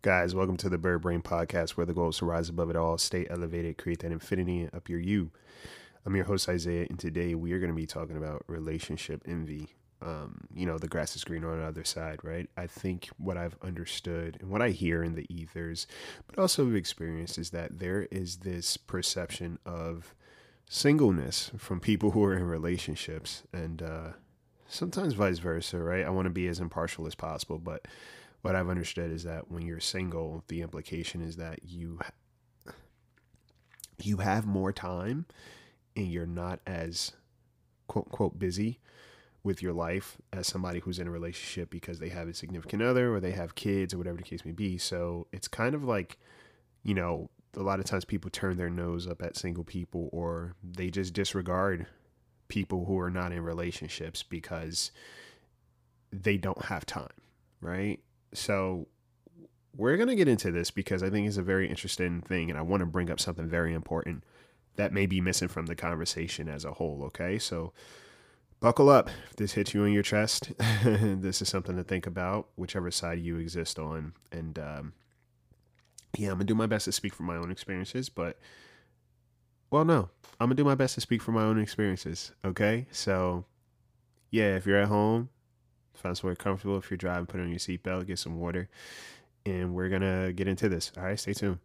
Guys, welcome to the Bird Brain Podcast, where the goal is to rise above it all, stay elevated, create that infinity, up your you. I'm your host, Isaiah, and today we are going to be talking about relationship envy. Um, you know, the grass is greener on the other side, right? I think what I've understood and what I hear in the ethers, but also have experienced, is that there is this perception of singleness from people who are in relationships, and uh, sometimes vice versa, right? I want to be as impartial as possible, but what I've understood is that when you're single, the implication is that you you have more time and you're not as quote unquote busy with your life as somebody who's in a relationship because they have a significant other or they have kids or whatever the case may be. So it's kind of like, you know, a lot of times people turn their nose up at single people or they just disregard people who are not in relationships because they don't have time, right? So we're going to get into this because I think it's a very interesting thing and I want to bring up something very important that may be missing from the conversation as a whole, okay? So buckle up. If this hits you in your chest, this is something to think about, whichever side you exist on. And um, yeah, I'm going to do my best to speak from my own experiences, but well, no, I'm going to do my best to speak from my own experiences, okay? So yeah, if you're at home, Find somewhere comfortable. If you're driving, put on your seatbelt, get some water, and we're gonna get into this. All right, stay tuned.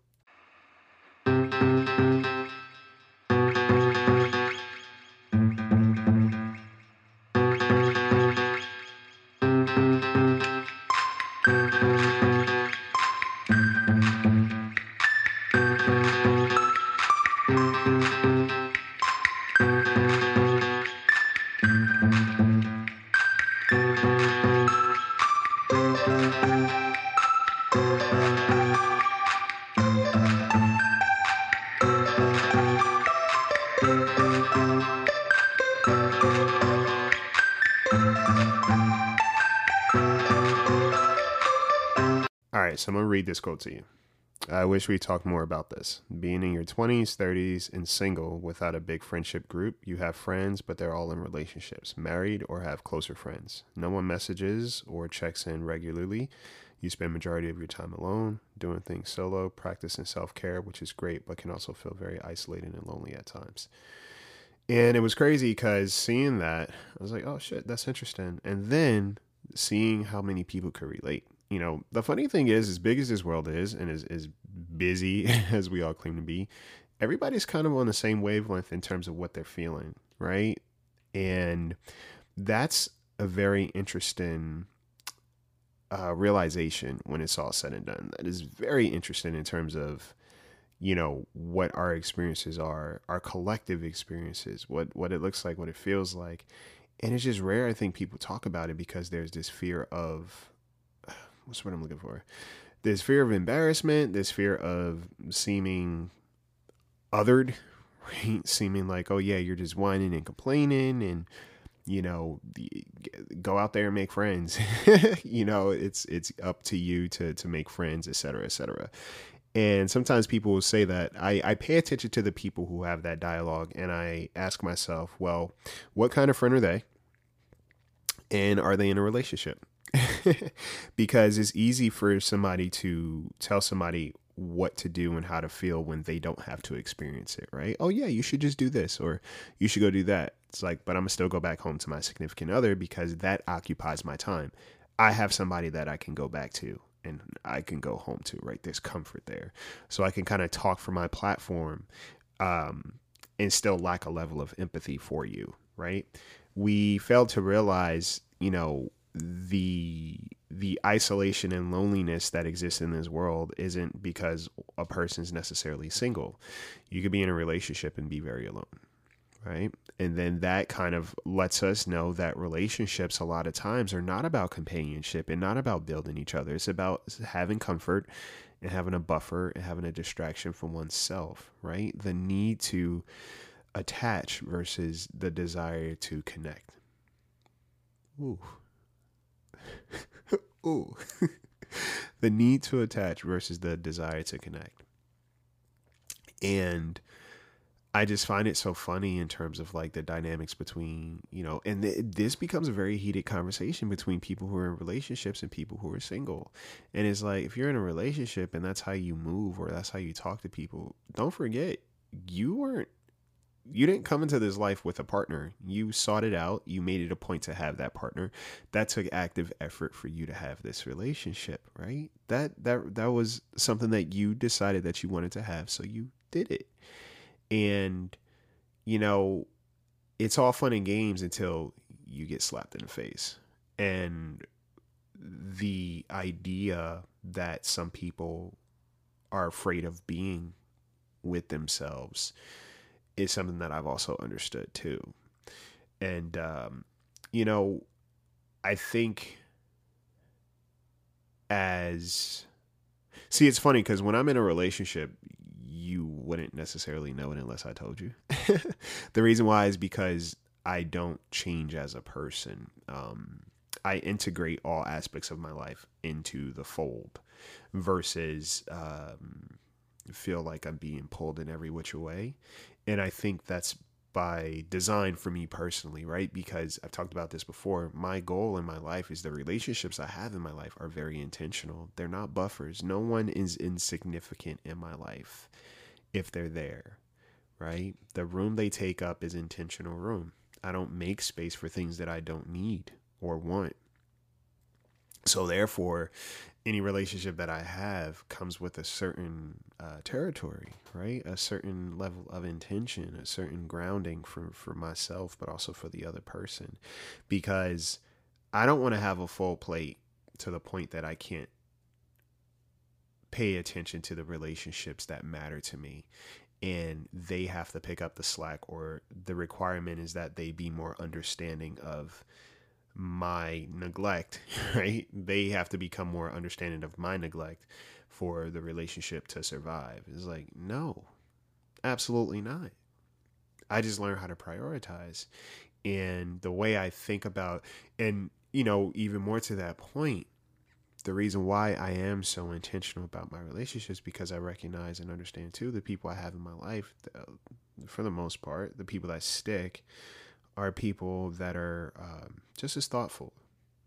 So I'm going to read this quote to you. I wish we talked more about this. Being in your 20s, 30s, and single without a big friendship group, you have friends, but they're all in relationships, married, or have closer friends. No one messages or checks in regularly. You spend majority of your time alone, doing things solo, practicing self-care, which is great, but can also feel very isolated and lonely at times. And it was crazy because seeing that, I was like, oh shit, that's interesting. And then seeing how many people could relate you know, the funny thing is, as big as this world is and as, as busy as we all claim to be, everybody's kind of on the same wavelength in terms of what they're feeling, right? And that's a very interesting uh, realization when it's all said and done. That is very interesting in terms of, you know, what our experiences are, our collective experiences, what what it looks like, what it feels like, and it's just rare. I think people talk about it because there's this fear of what's what I'm looking for? This fear of embarrassment, this fear of seeming othered, right? Seeming like, oh yeah, you're just whining and complaining and you know go out there and make friends. You know it's it's up to you to to make friends etc etc and sometimes people will say that. I, I pay attention to the people who have that dialogue and i ask myself well what kind of friend are they? And are they in a relationship because it's easy for somebody to tell somebody what to do and how to feel when they don't have to experience it, right? Oh, yeah, you should just do this or you should go do that. It's like, but I'm gonna still go back home to my significant other because that occupies my time. I have somebody that I can go back to and I can go home to, right? There's comfort there. So I can kind of talk from my platform um, and still lack a level of empathy for you, right? We fail to realize, you know, the the isolation and loneliness that exists in this world isn't because a person's necessarily single. You could be in a relationship and be very alone, right? And then that kind of lets us know that relationships a lot of times are not about companionship and not about building each other. It's about having comfort and having a buffer and having a distraction from oneself, right? The need to attach versus the desire to connect. Ooh. Ooh. the need to attach versus the desire to connect. And I just find it so funny in terms of like the dynamics between, you know, and th- this becomes a very heated conversation between people who are in relationships and people who are single. And it's like, if you're in a relationship and that's how you move or that's how you talk to people, don't forget, you weren't, you didn't come into this life with a partner. You sought it out. You made it a point to have that partner. That took active effort for you to have this relationship, right? That, that, that was something that you decided that you wanted to have. So you did it and, you know, it's all fun and games until you get slapped in the face. And the idea that some people are afraid of being with themselves is something that I've also understood too. And, um, you know, I think as see, it's funny because when I'm in a relationship, you wouldn't necessarily know it unless I told you. the reason why is because I don't change as a person. Um, I integrate all aspects of my life into the fold versus um, feel like I'm being pulled in every which way. And I think that's by design for me personally, right? Because I've talked about this before. My goal in my life is the relationships I have in my life are very intentional. They're not buffers. No one is insignificant in my life if they're there, right? The room they take up is intentional room. I don't make space for things that I don't need or want. So therefore, any relationship that I have comes with a certain uh, territory, right? A certain level of intention, a certain grounding for for myself, but also for the other person, because I don't want to have a full plate to the point that I can't pay attention to the relationships that matter to me and they have to pick up the slack or the requirement is that they be more understanding of my neglect right? They have to become more understanding of my neglect for the relationship to survive. It's like no absolutely not. I just learned how to prioritize. And the way i think about and you know even more to that point the reason why I am so intentional about my relationships because I recognize and understand too the people I have in my life, for the most part, the people that stick are people that are um, just as thoughtful,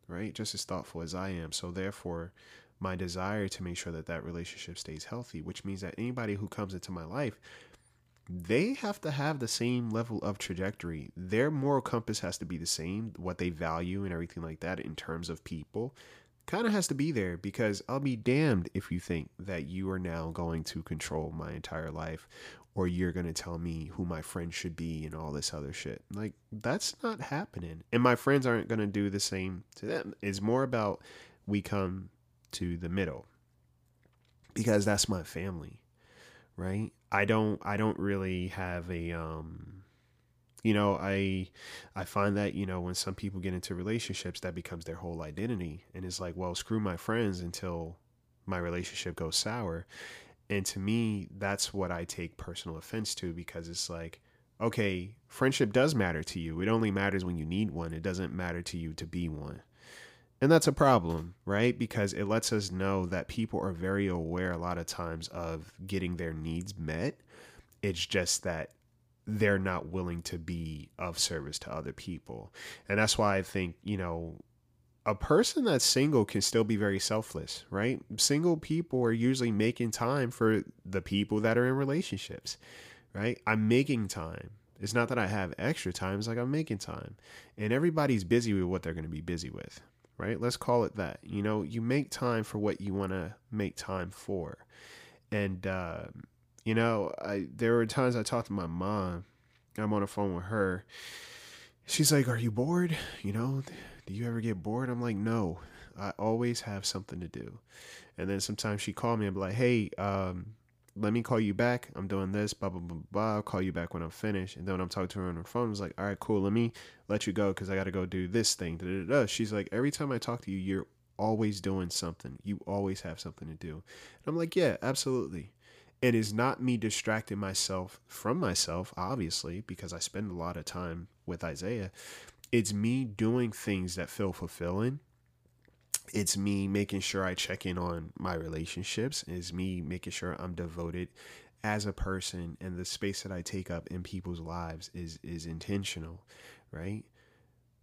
right? Just as thoughtful as I am. So therefore, my desire to make sure that that relationship stays healthy, which means that anybody who comes into my life, they have to have the same level of trajectory. Their moral compass has to be the same, what they value and everything like that in terms of people kind of has to be there because I'll be damned if you think that you are now going to control my entire life or you're going to tell me who my friends should be and all this other shit. Like, that's not happening. And my friends aren't going to do the same to them. It's more about we come to the middle because that's my family, right? I don't I don't really have a um you know i i find that you know when some people get into relationships that becomes their whole identity. And it's like well screw my friends until my relationship goes sour. And to me that's what i take personal offense to because it's like okay friendship does matter to you. It only matters when you need one. It doesn't matter to you to be one. And that's a problem, right? Because it lets us know that people are very aware a lot of times of getting their needs met. It's just that they're not willing to be of service to other people. And that's why I think, you know, a person that's single can still be very selfless, right? Single people are usually making time for the people that are in relationships, right? I'm making time. It's not that I have extra time, it's like I'm making time. And everybody's busy with what they're going to be busy with, right? Let's call it that. You know, you make time for what you want to make time for. And, uh, you know, I there were times I talked to my mom. I'm on the phone with her. She's like, "Are you bored? You know, do you ever get bored?" I'm like, "No, I always have something to do." And then sometimes she called me and be like, "Hey, um, let me call you back. I'm doing this, blah blah blah blah. I'll call you back when I'm finished." And then when I'm talking to her on the phone, I was like, "All right, cool. Let me let you go because I got to go do this thing." Da, da, da. She's like, "Every time I talk to you, you're always doing something. You always have something to do." And I'm like, "Yeah, absolutely." It is not me distracting myself from myself, obviously, because I spend a lot of time with Isaiah. It's me doing things that feel fulfilling. It's me making sure I check in on my relationships. It's me making sure I'm devoted as a person and the space that I take up in people's lives is is intentional, right?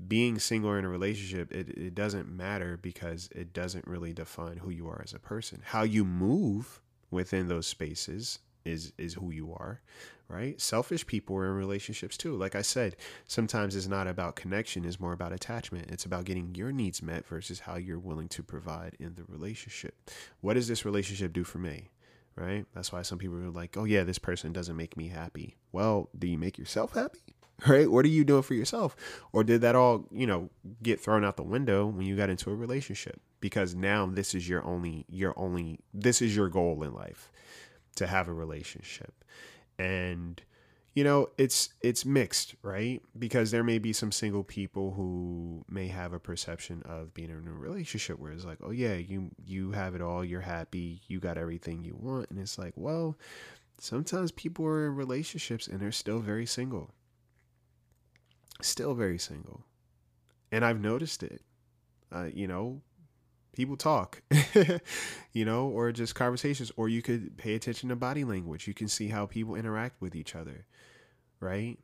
Being single or in a relationship, it, it doesn't matter because it doesn't really define who you are as a person. How you move within those spaces is is who you are, right? Selfish people are in relationships too. Like I said, sometimes it's not about connection, it's more about attachment. It's about getting your needs met versus how you're willing to provide in the relationship. What does this relationship do for me? Right? That's why some people are like, "Oh yeah, this person doesn't make me happy." Well, do you make yourself happy? Right? What are you doing for yourself? Or did that all, you know, get thrown out the window when you got into a relationship? Because now this is your only your only this is your goal in life to have a relationship. And you know, it's it's mixed, right? Because there may be some single people who may have a perception of being in a relationship where it's like, "Oh yeah, you you have it all, you're happy, you got everything you want." And it's like, "Well, sometimes people are in relationships and they're still very single." Still very single. And I've noticed it. Uh, you know, people talk, you know, or just conversations, or you could pay attention to body language. You can see how people interact with each other, right?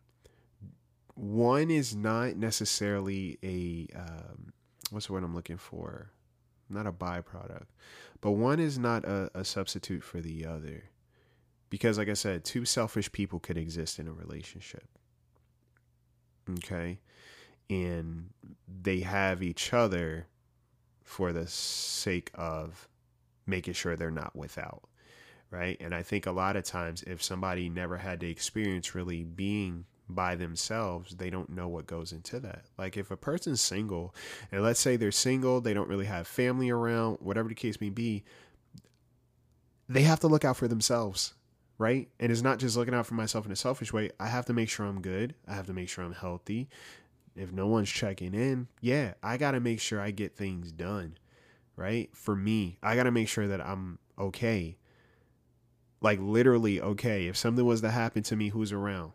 One is not necessarily a, um, what's the word I'm looking for? Not a byproduct, but one is not a, a substitute for the other. Because, like I said, two selfish people could exist in a relationship. Okay. And they have each other for the sake of making sure they're not without right and i think a lot of times if somebody never had the experience really being by themselves they don't know what goes into that like if a person's single and let's say they're single they don't really have family around whatever the case may be they have to look out for themselves right and it's not just looking out for myself in a selfish way i have to make sure i'm good i have to make sure i'm healthy if no one's checking in, yeah, I got to make sure I get things done, right? For me, I got to make sure that I'm okay. Like literally okay. If something was to happen to me, who's around?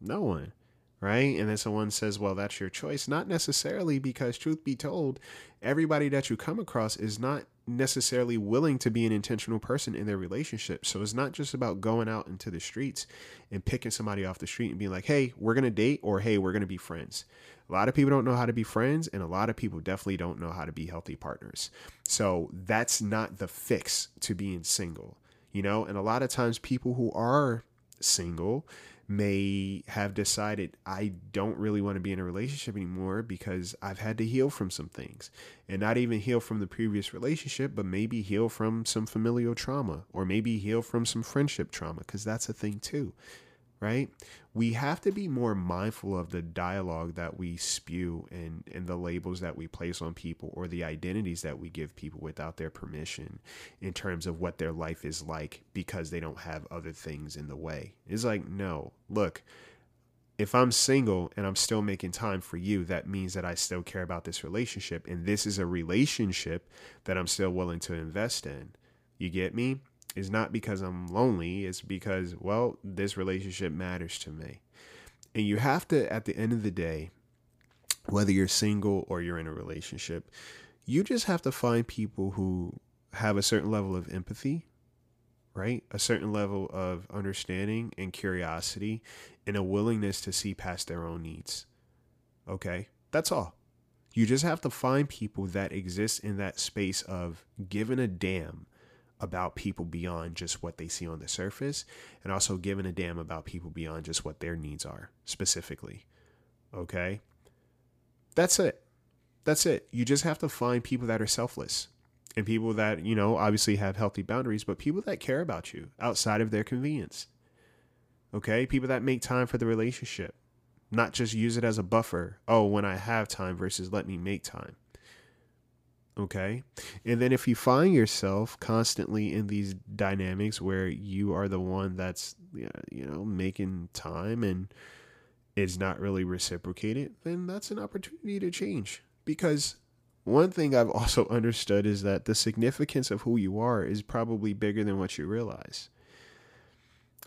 No one, right? And then someone says, well, that's your choice. Not necessarily because, truth be told, everybody that you come across is not necessarily willing to be an intentional person in their relationship. So it's not just about going out into the streets and picking somebody off the street and being like, hey, we're going to date or hey, we're going to be friends. A lot of people don't know how to be friends, and a lot of people definitely don't know how to be healthy partners. So that's not the fix to being single, you know? And a lot of times, people who are single, may have decided I don't really want to be in a relationship anymore because I've had to heal from some things. And not even heal from the previous relationship, but maybe heal from some familial trauma or maybe heal from some friendship trauma because that's a thing too right? We have to be more mindful of the dialogue that we spew and, and the labels that we place on people or the identities that we give people without their permission in terms of what their life is like because they don't have other things in the way. It's like, no, look, if I'm single and I'm still making time for you, that means that I still care about this relationship. And this is a relationship that I'm still willing to invest in. You get me? Is not because I'm lonely, it's because, well, this relationship matters to me. And you have to, at the end of the day, whether you're single or you're in a relationship, you just have to find people who have a certain level of empathy, right? A certain level of understanding and curiosity and a willingness to see past their own needs. Okay? That's all. You just have to find people that exist in that space of giving a damn about people beyond just what they see on the surface and also giving a damn about people beyond just what their needs are specifically. Okay? That's it. That's it. You just have to find people that are selfless and people that, you know, obviously have healthy boundaries, but people that care about you outside of their convenience. Okay? People that make time for the relationship, not just use it as a buffer. Oh, when I have time versus let me make time. Okay. And then if you find yourself constantly in these dynamics where you are the one that's, you know, making time and it's not really reciprocated, then that's an opportunity to change. Because one thing I've also understood is that the significance of who you are is probably bigger than what you realize.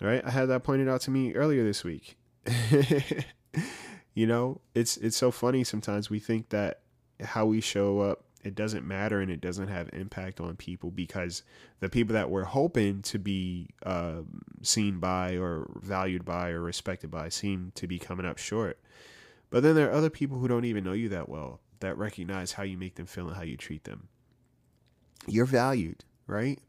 Right. I had that pointed out to me earlier this week. you know, it's it's so funny sometimes we think that how we show up it doesn't matter and it doesn't have impact on people because the people that we're hoping to be uh, seen by or valued by or respected by seem to be coming up short. But then there are other people who don't even know you that well that recognize how you make them feel and how you treat them. You're valued, right?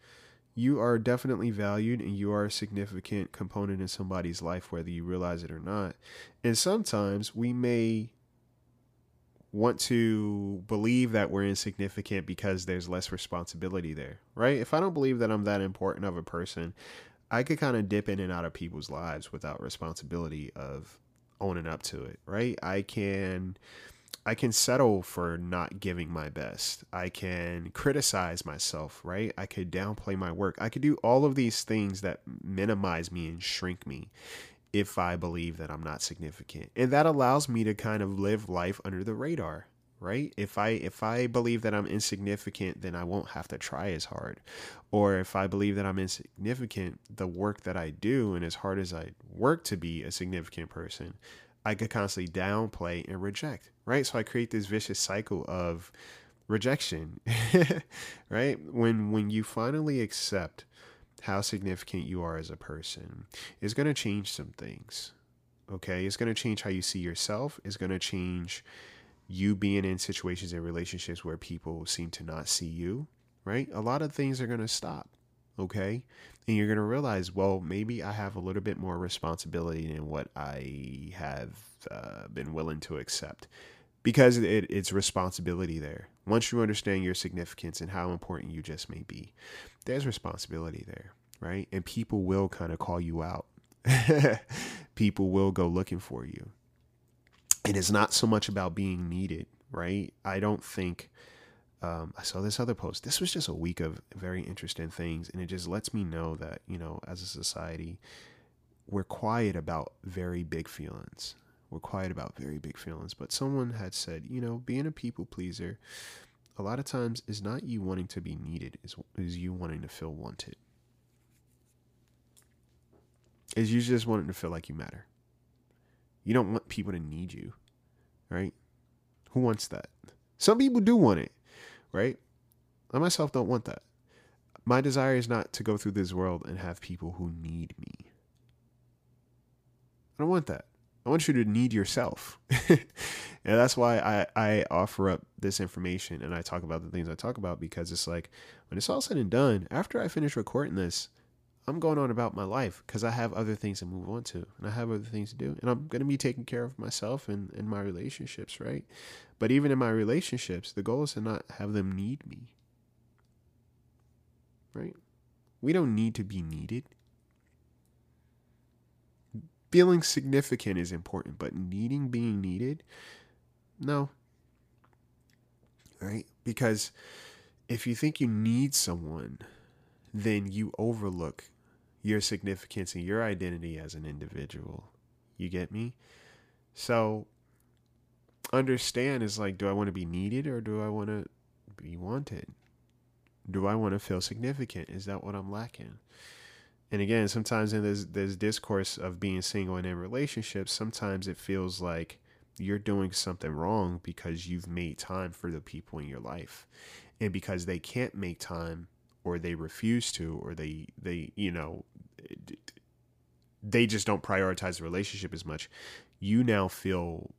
You are definitely valued and you are a significant component in somebody's life, whether you realize it or not. And sometimes we may want to believe that we're insignificant because there's less responsibility there, right? If I don't believe that I'm that important of a person, I could kind of dip in and out of people's lives without responsibility of owning up to it, right? I can I can settle for not giving my best. I can criticize myself, right? I could downplay my work. I could do all of these things that minimize me and shrink me if I believe that I'm not significant. And that allows me to kind of live life under the radar, right? If I if I believe that I'm insignificant, then I won't have to try as hard. Or if I believe that I'm insignificant, the work that I do and as hard as I work to be a significant person, I could constantly downplay and reject, right? So I create this vicious cycle of rejection, right? When when you finally accept how significant you are as a person is going to change some things. Okay. It's going to change how you see yourself. It's going to change you being in situations and relationships where people seem to not see you, right? A lot of things are going to stop. Okay. And you're going to realize, well, maybe I have a little bit more responsibility than what I have uh, been willing to accept because it, it's responsibility there. Once you understand your significance and how important you just may be, there's responsibility there, right? And people will kind of call you out. people will go looking for you. And it's not so much about being needed, right? I don't think. Um, I saw this other post. This was just a week of very interesting things, and it just lets me know that you know, as a society, we're quiet about very big feelings. We're quiet about very big feelings. But someone had said, you know, being a people pleaser a lot of times is not you wanting to be needed, is, is you wanting to feel wanted. Is you just wanting to feel like you matter. You don't want people to need you, right? Who wants that? Some people do want it, right? I myself don't want that. My desire is not to go through this world and have people who need me. I don't want that. I want you to need yourself. and that's why I, I offer up this information and I talk about the things I talk about because it's like when it's all said and done, after I finish recording this, I'm going on about my life because I have other things to move on to and I have other things to do. And I'm going to be taking care of myself and, and my relationships, right? But even in my relationships, the goal is to not have them need me, right? We don't need to be needed feeling significant is important, but needing being needed, no. Right? Because if you think you need someone, then you overlook your significance and your identity as an individual. You get me? So understand is like, do I want to be needed or do I want to be wanted? Do I want to feel significant? Is that what I'm lacking? And again, sometimes in this this discourse of being single and in relationships, sometimes it feels like you're doing something wrong because you've made time for the people in your life. And because they can't make time or they refuse to or they they, you know, they just don't prioritize the relationship as much, you now feel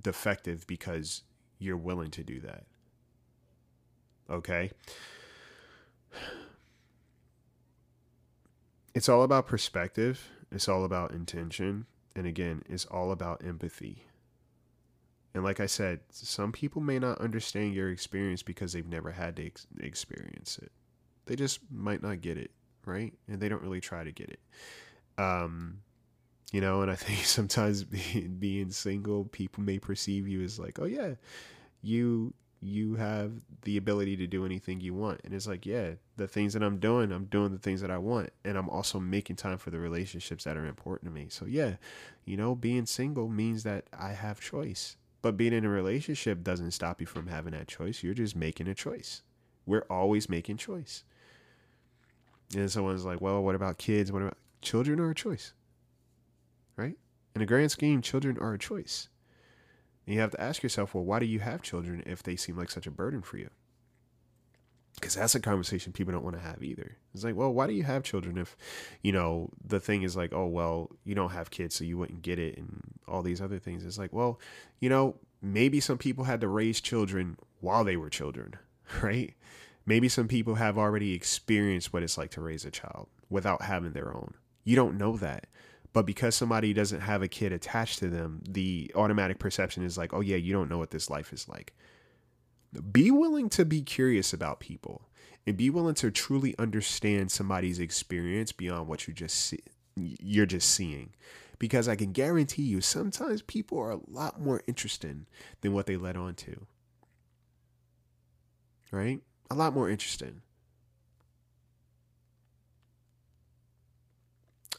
defective because you're willing to do that. Okay? It's all about perspective, it's all about intention, and again, it's all about empathy. And like I said, some people may not understand your experience because they've never had to ex- experience it. They just might not get it, right? And they don't really try to get it. Um, you know, and I think sometimes being, being single, people may perceive you as like, oh yeah, you you have the ability to do anything you want. And it's like, yeah, the things that I'm doing, I'm doing the things that I want. And I'm also making time for the relationships that are important to me. So, yeah, you know, being single means that I have choice. But being in a relationship doesn't stop you from having that choice. You're just making a choice. We're always making choice. And someone's like, well, what about kids? What about children are a choice? Right? In a grand scheme, children are a choice. And you have to ask yourself, well, why do you have children if they seem like such a burden for you? because that's a conversation people don't want to have either. It's like, well, why do you have children if, you know, the thing is like, oh, well, you don't have kids, so you wouldn't get it, and all these other things. It's like, well, you know, maybe some people had to raise children while they were children, right? Maybe some people have already experienced what it's like to raise a child without having their own. You don't know that. But because somebody doesn't have a kid attached to them, the automatic perception is like, oh, yeah, you don't know what this life is like. Be willing to be curious about people and be willing to truly understand somebody's experience beyond what you just see, you're just seeing because I can guarantee you sometimes people are a lot more interesting than what they let on to. Right? A lot more interesting.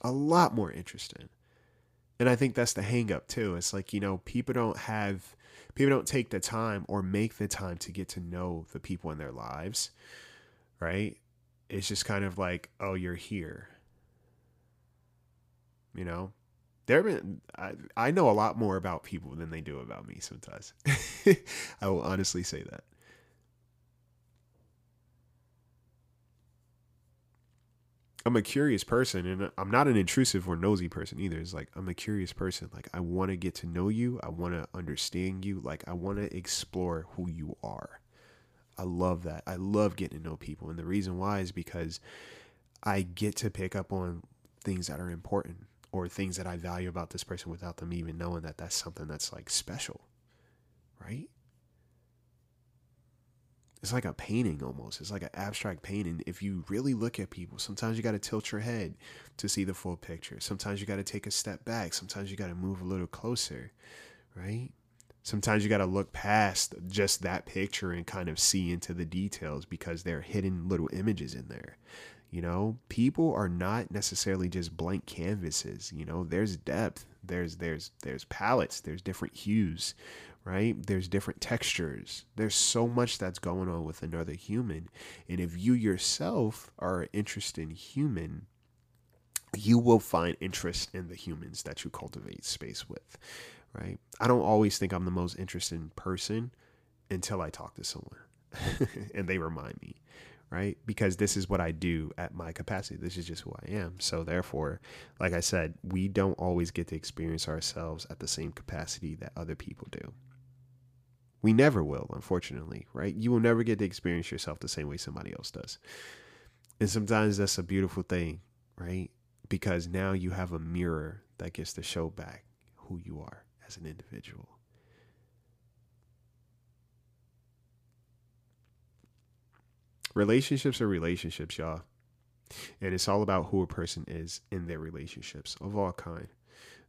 A lot more interesting. And I think that's the hang up too. It's like, you know, people don't have people don't take the time or make the time to get to know the people in their lives. Right? It's just kind of like, oh, you're here. You know? There been I, I know a lot more about people than they do about me sometimes. I will honestly say that. I'm a curious person and I'm not an intrusive or nosy person either. It's like I'm a curious person. Like I want to get to know you. I want to understand you. Like I want to explore who you are. I love that. I love getting to know people. And the reason why is because I get to pick up on things that are important or things that I value about this person without them even knowing that that's something that's like special. Right? It's like a painting almost. It's like an abstract painting. If you really look at people, sometimes you got to tilt your head to see the full picture. Sometimes you got to take a step back. Sometimes you got to move a little closer, right? Sometimes you got to look past just that picture and kind of see into the details because there are hidden little images in there. You know, people are not necessarily just blank canvases. You know, there's depth, there's there's there's palettes, there's different hues, right? There's different textures. There's so much that's going on with another human. And if you yourself are interested human, you will find interest in the humans that you cultivate space with, right? I don't always think I'm the most interesting person until I talk to someone and they remind me, right? Because this is what I do at my capacity. This is just who I am. So, therefore, like I said, we don't always get to experience ourselves at the same capacity that other people do. We never will, unfortunately, right? You will never get to experience yourself the same way somebody else does. And sometimes that's a beautiful thing, right? Because now you have a mirror that gets to show back who you are as an individual. Relationships are relationships, y'all. And it's all about who a person is in their relationships of all kind.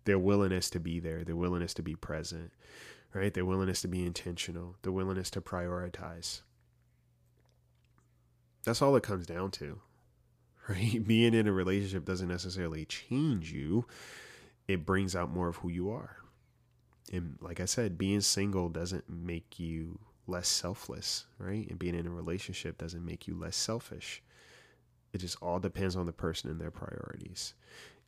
Their willingness to be there, their willingness to be present, right? Their willingness to be intentional, the willingness to prioritize. That's all it comes down to, right? Being in a relationship doesn't necessarily change you, it brings out more of who you are. And like I said, being single doesn't make you less selfless, right? And being in a relationship doesn't make you less selfish. It just all depends on the person and their priorities.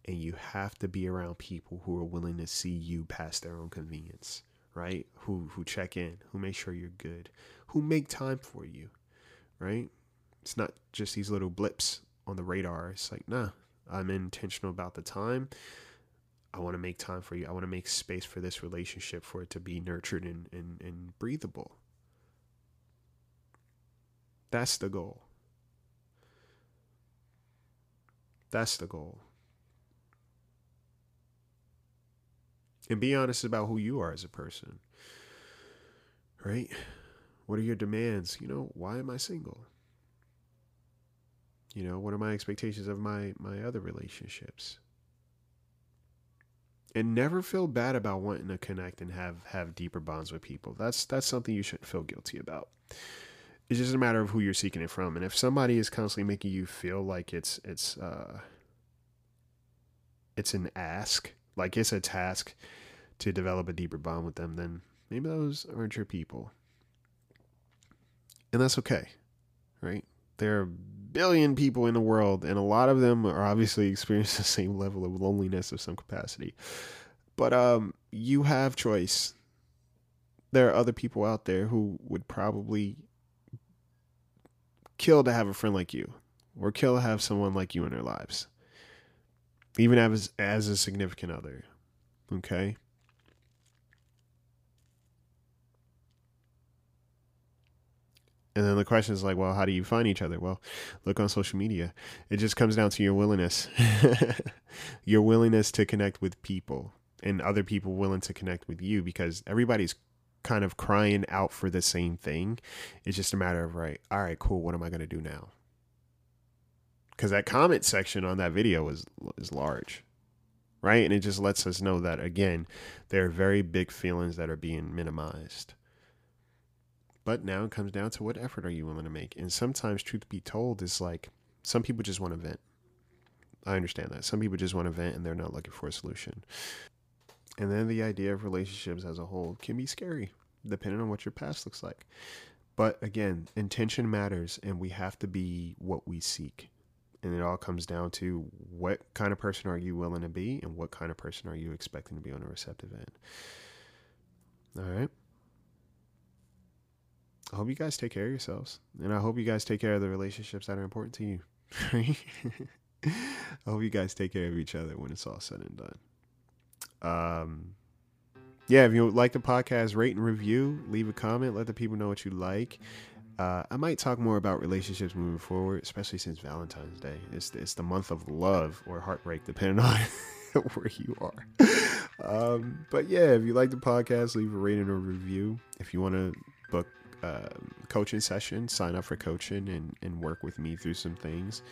And you have to be around people who are willing to see you past their own convenience right? Who who check in, who make sure you're good, who make time for you, right? It's not just these little blips on the radar. It's like, nah, I'm intentional about the time. I want to make time for you. I want to make space for this relationship for it to be nurtured and, and, and breathable. That's the goal. That's the goal. And be honest about who you are as a person. Right? What are your demands? You know, why am I single? You know, what are my expectations of my my other relationships? And never feel bad about wanting to connect and have have deeper bonds with people. That's that's something you shouldn't feel guilty about. It's just a matter of who you're seeking it from. And if somebody is constantly making you feel like it's it's uh it's an ask like it's a task to develop a deeper bond with them, then maybe those aren't your people. And that's okay, right? There are a billion people in the world, and a lot of them are obviously experiencing the same level of loneliness of some capacity. But um, you have choice. There are other people out there who would probably kill to have a friend like you or kill to have someone like you in their lives, even as, as a significant other. Okay. And then the question is like, well, how do you find each other? Well, look on social media. It just comes down to your willingness, your willingness to connect with people and other people willing to connect with you because everybody's kind of crying out for the same thing. It's just a matter of, right, all right, cool. What am I going to do now? Because that comment section on that video is, is large, right? And it just lets us know that, again, there are very big feelings that are being minimized but now it comes down to what effort are you willing to make? And sometimes, truth be told, is like some people just want to vent. I understand that. Some people just want to vent and they're not looking for a solution. And then the idea of relationships as a whole can be scary, depending on what your past looks like. But again, intention matters, and we have to be what we seek. And it all comes down to what kind of person are you willing to be, and what kind of person are you expecting to be on a receptive end. All right. I hope you guys take care of yourselves. And I hope you guys take care of the relationships that are important to you. I hope you guys take care of each other when it's all said and done. Um, yeah, if you like the podcast, rate and review, leave a comment, let the people know what you like. Uh, I might talk more about relationships moving forward, especially since Valentine's Day. It's it's the month of love or heartbreak, depending on where you are. Um, but yeah, if you like the podcast, leave a rating or review. If you want to book uh, coaching session, sign up for coaching and, and work with me through some things.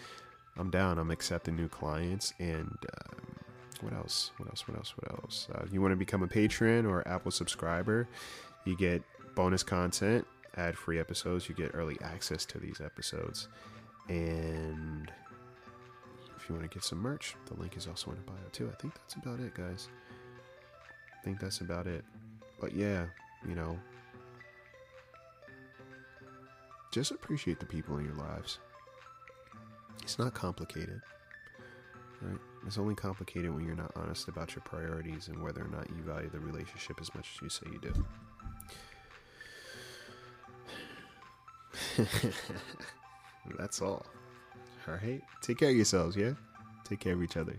I'm down. I'm accepting new clients. And uh, what else? What else? What else? What else? Uh, you want to become a patron or Apple subscriber, you get bonus content, ad free episodes. You get early access to these episodes. And if you want to get some merch, the link is also in the bio too. I think that's about it, guys. I think that's about it. But yeah, you know, just appreciate the people in your lives. It's not complicated, right? It's only complicated when you're not honest about your priorities and whether or not you value the relationship as much as you say you do. That's all. All right. Take care of yourselves, yeah? Take care of each other.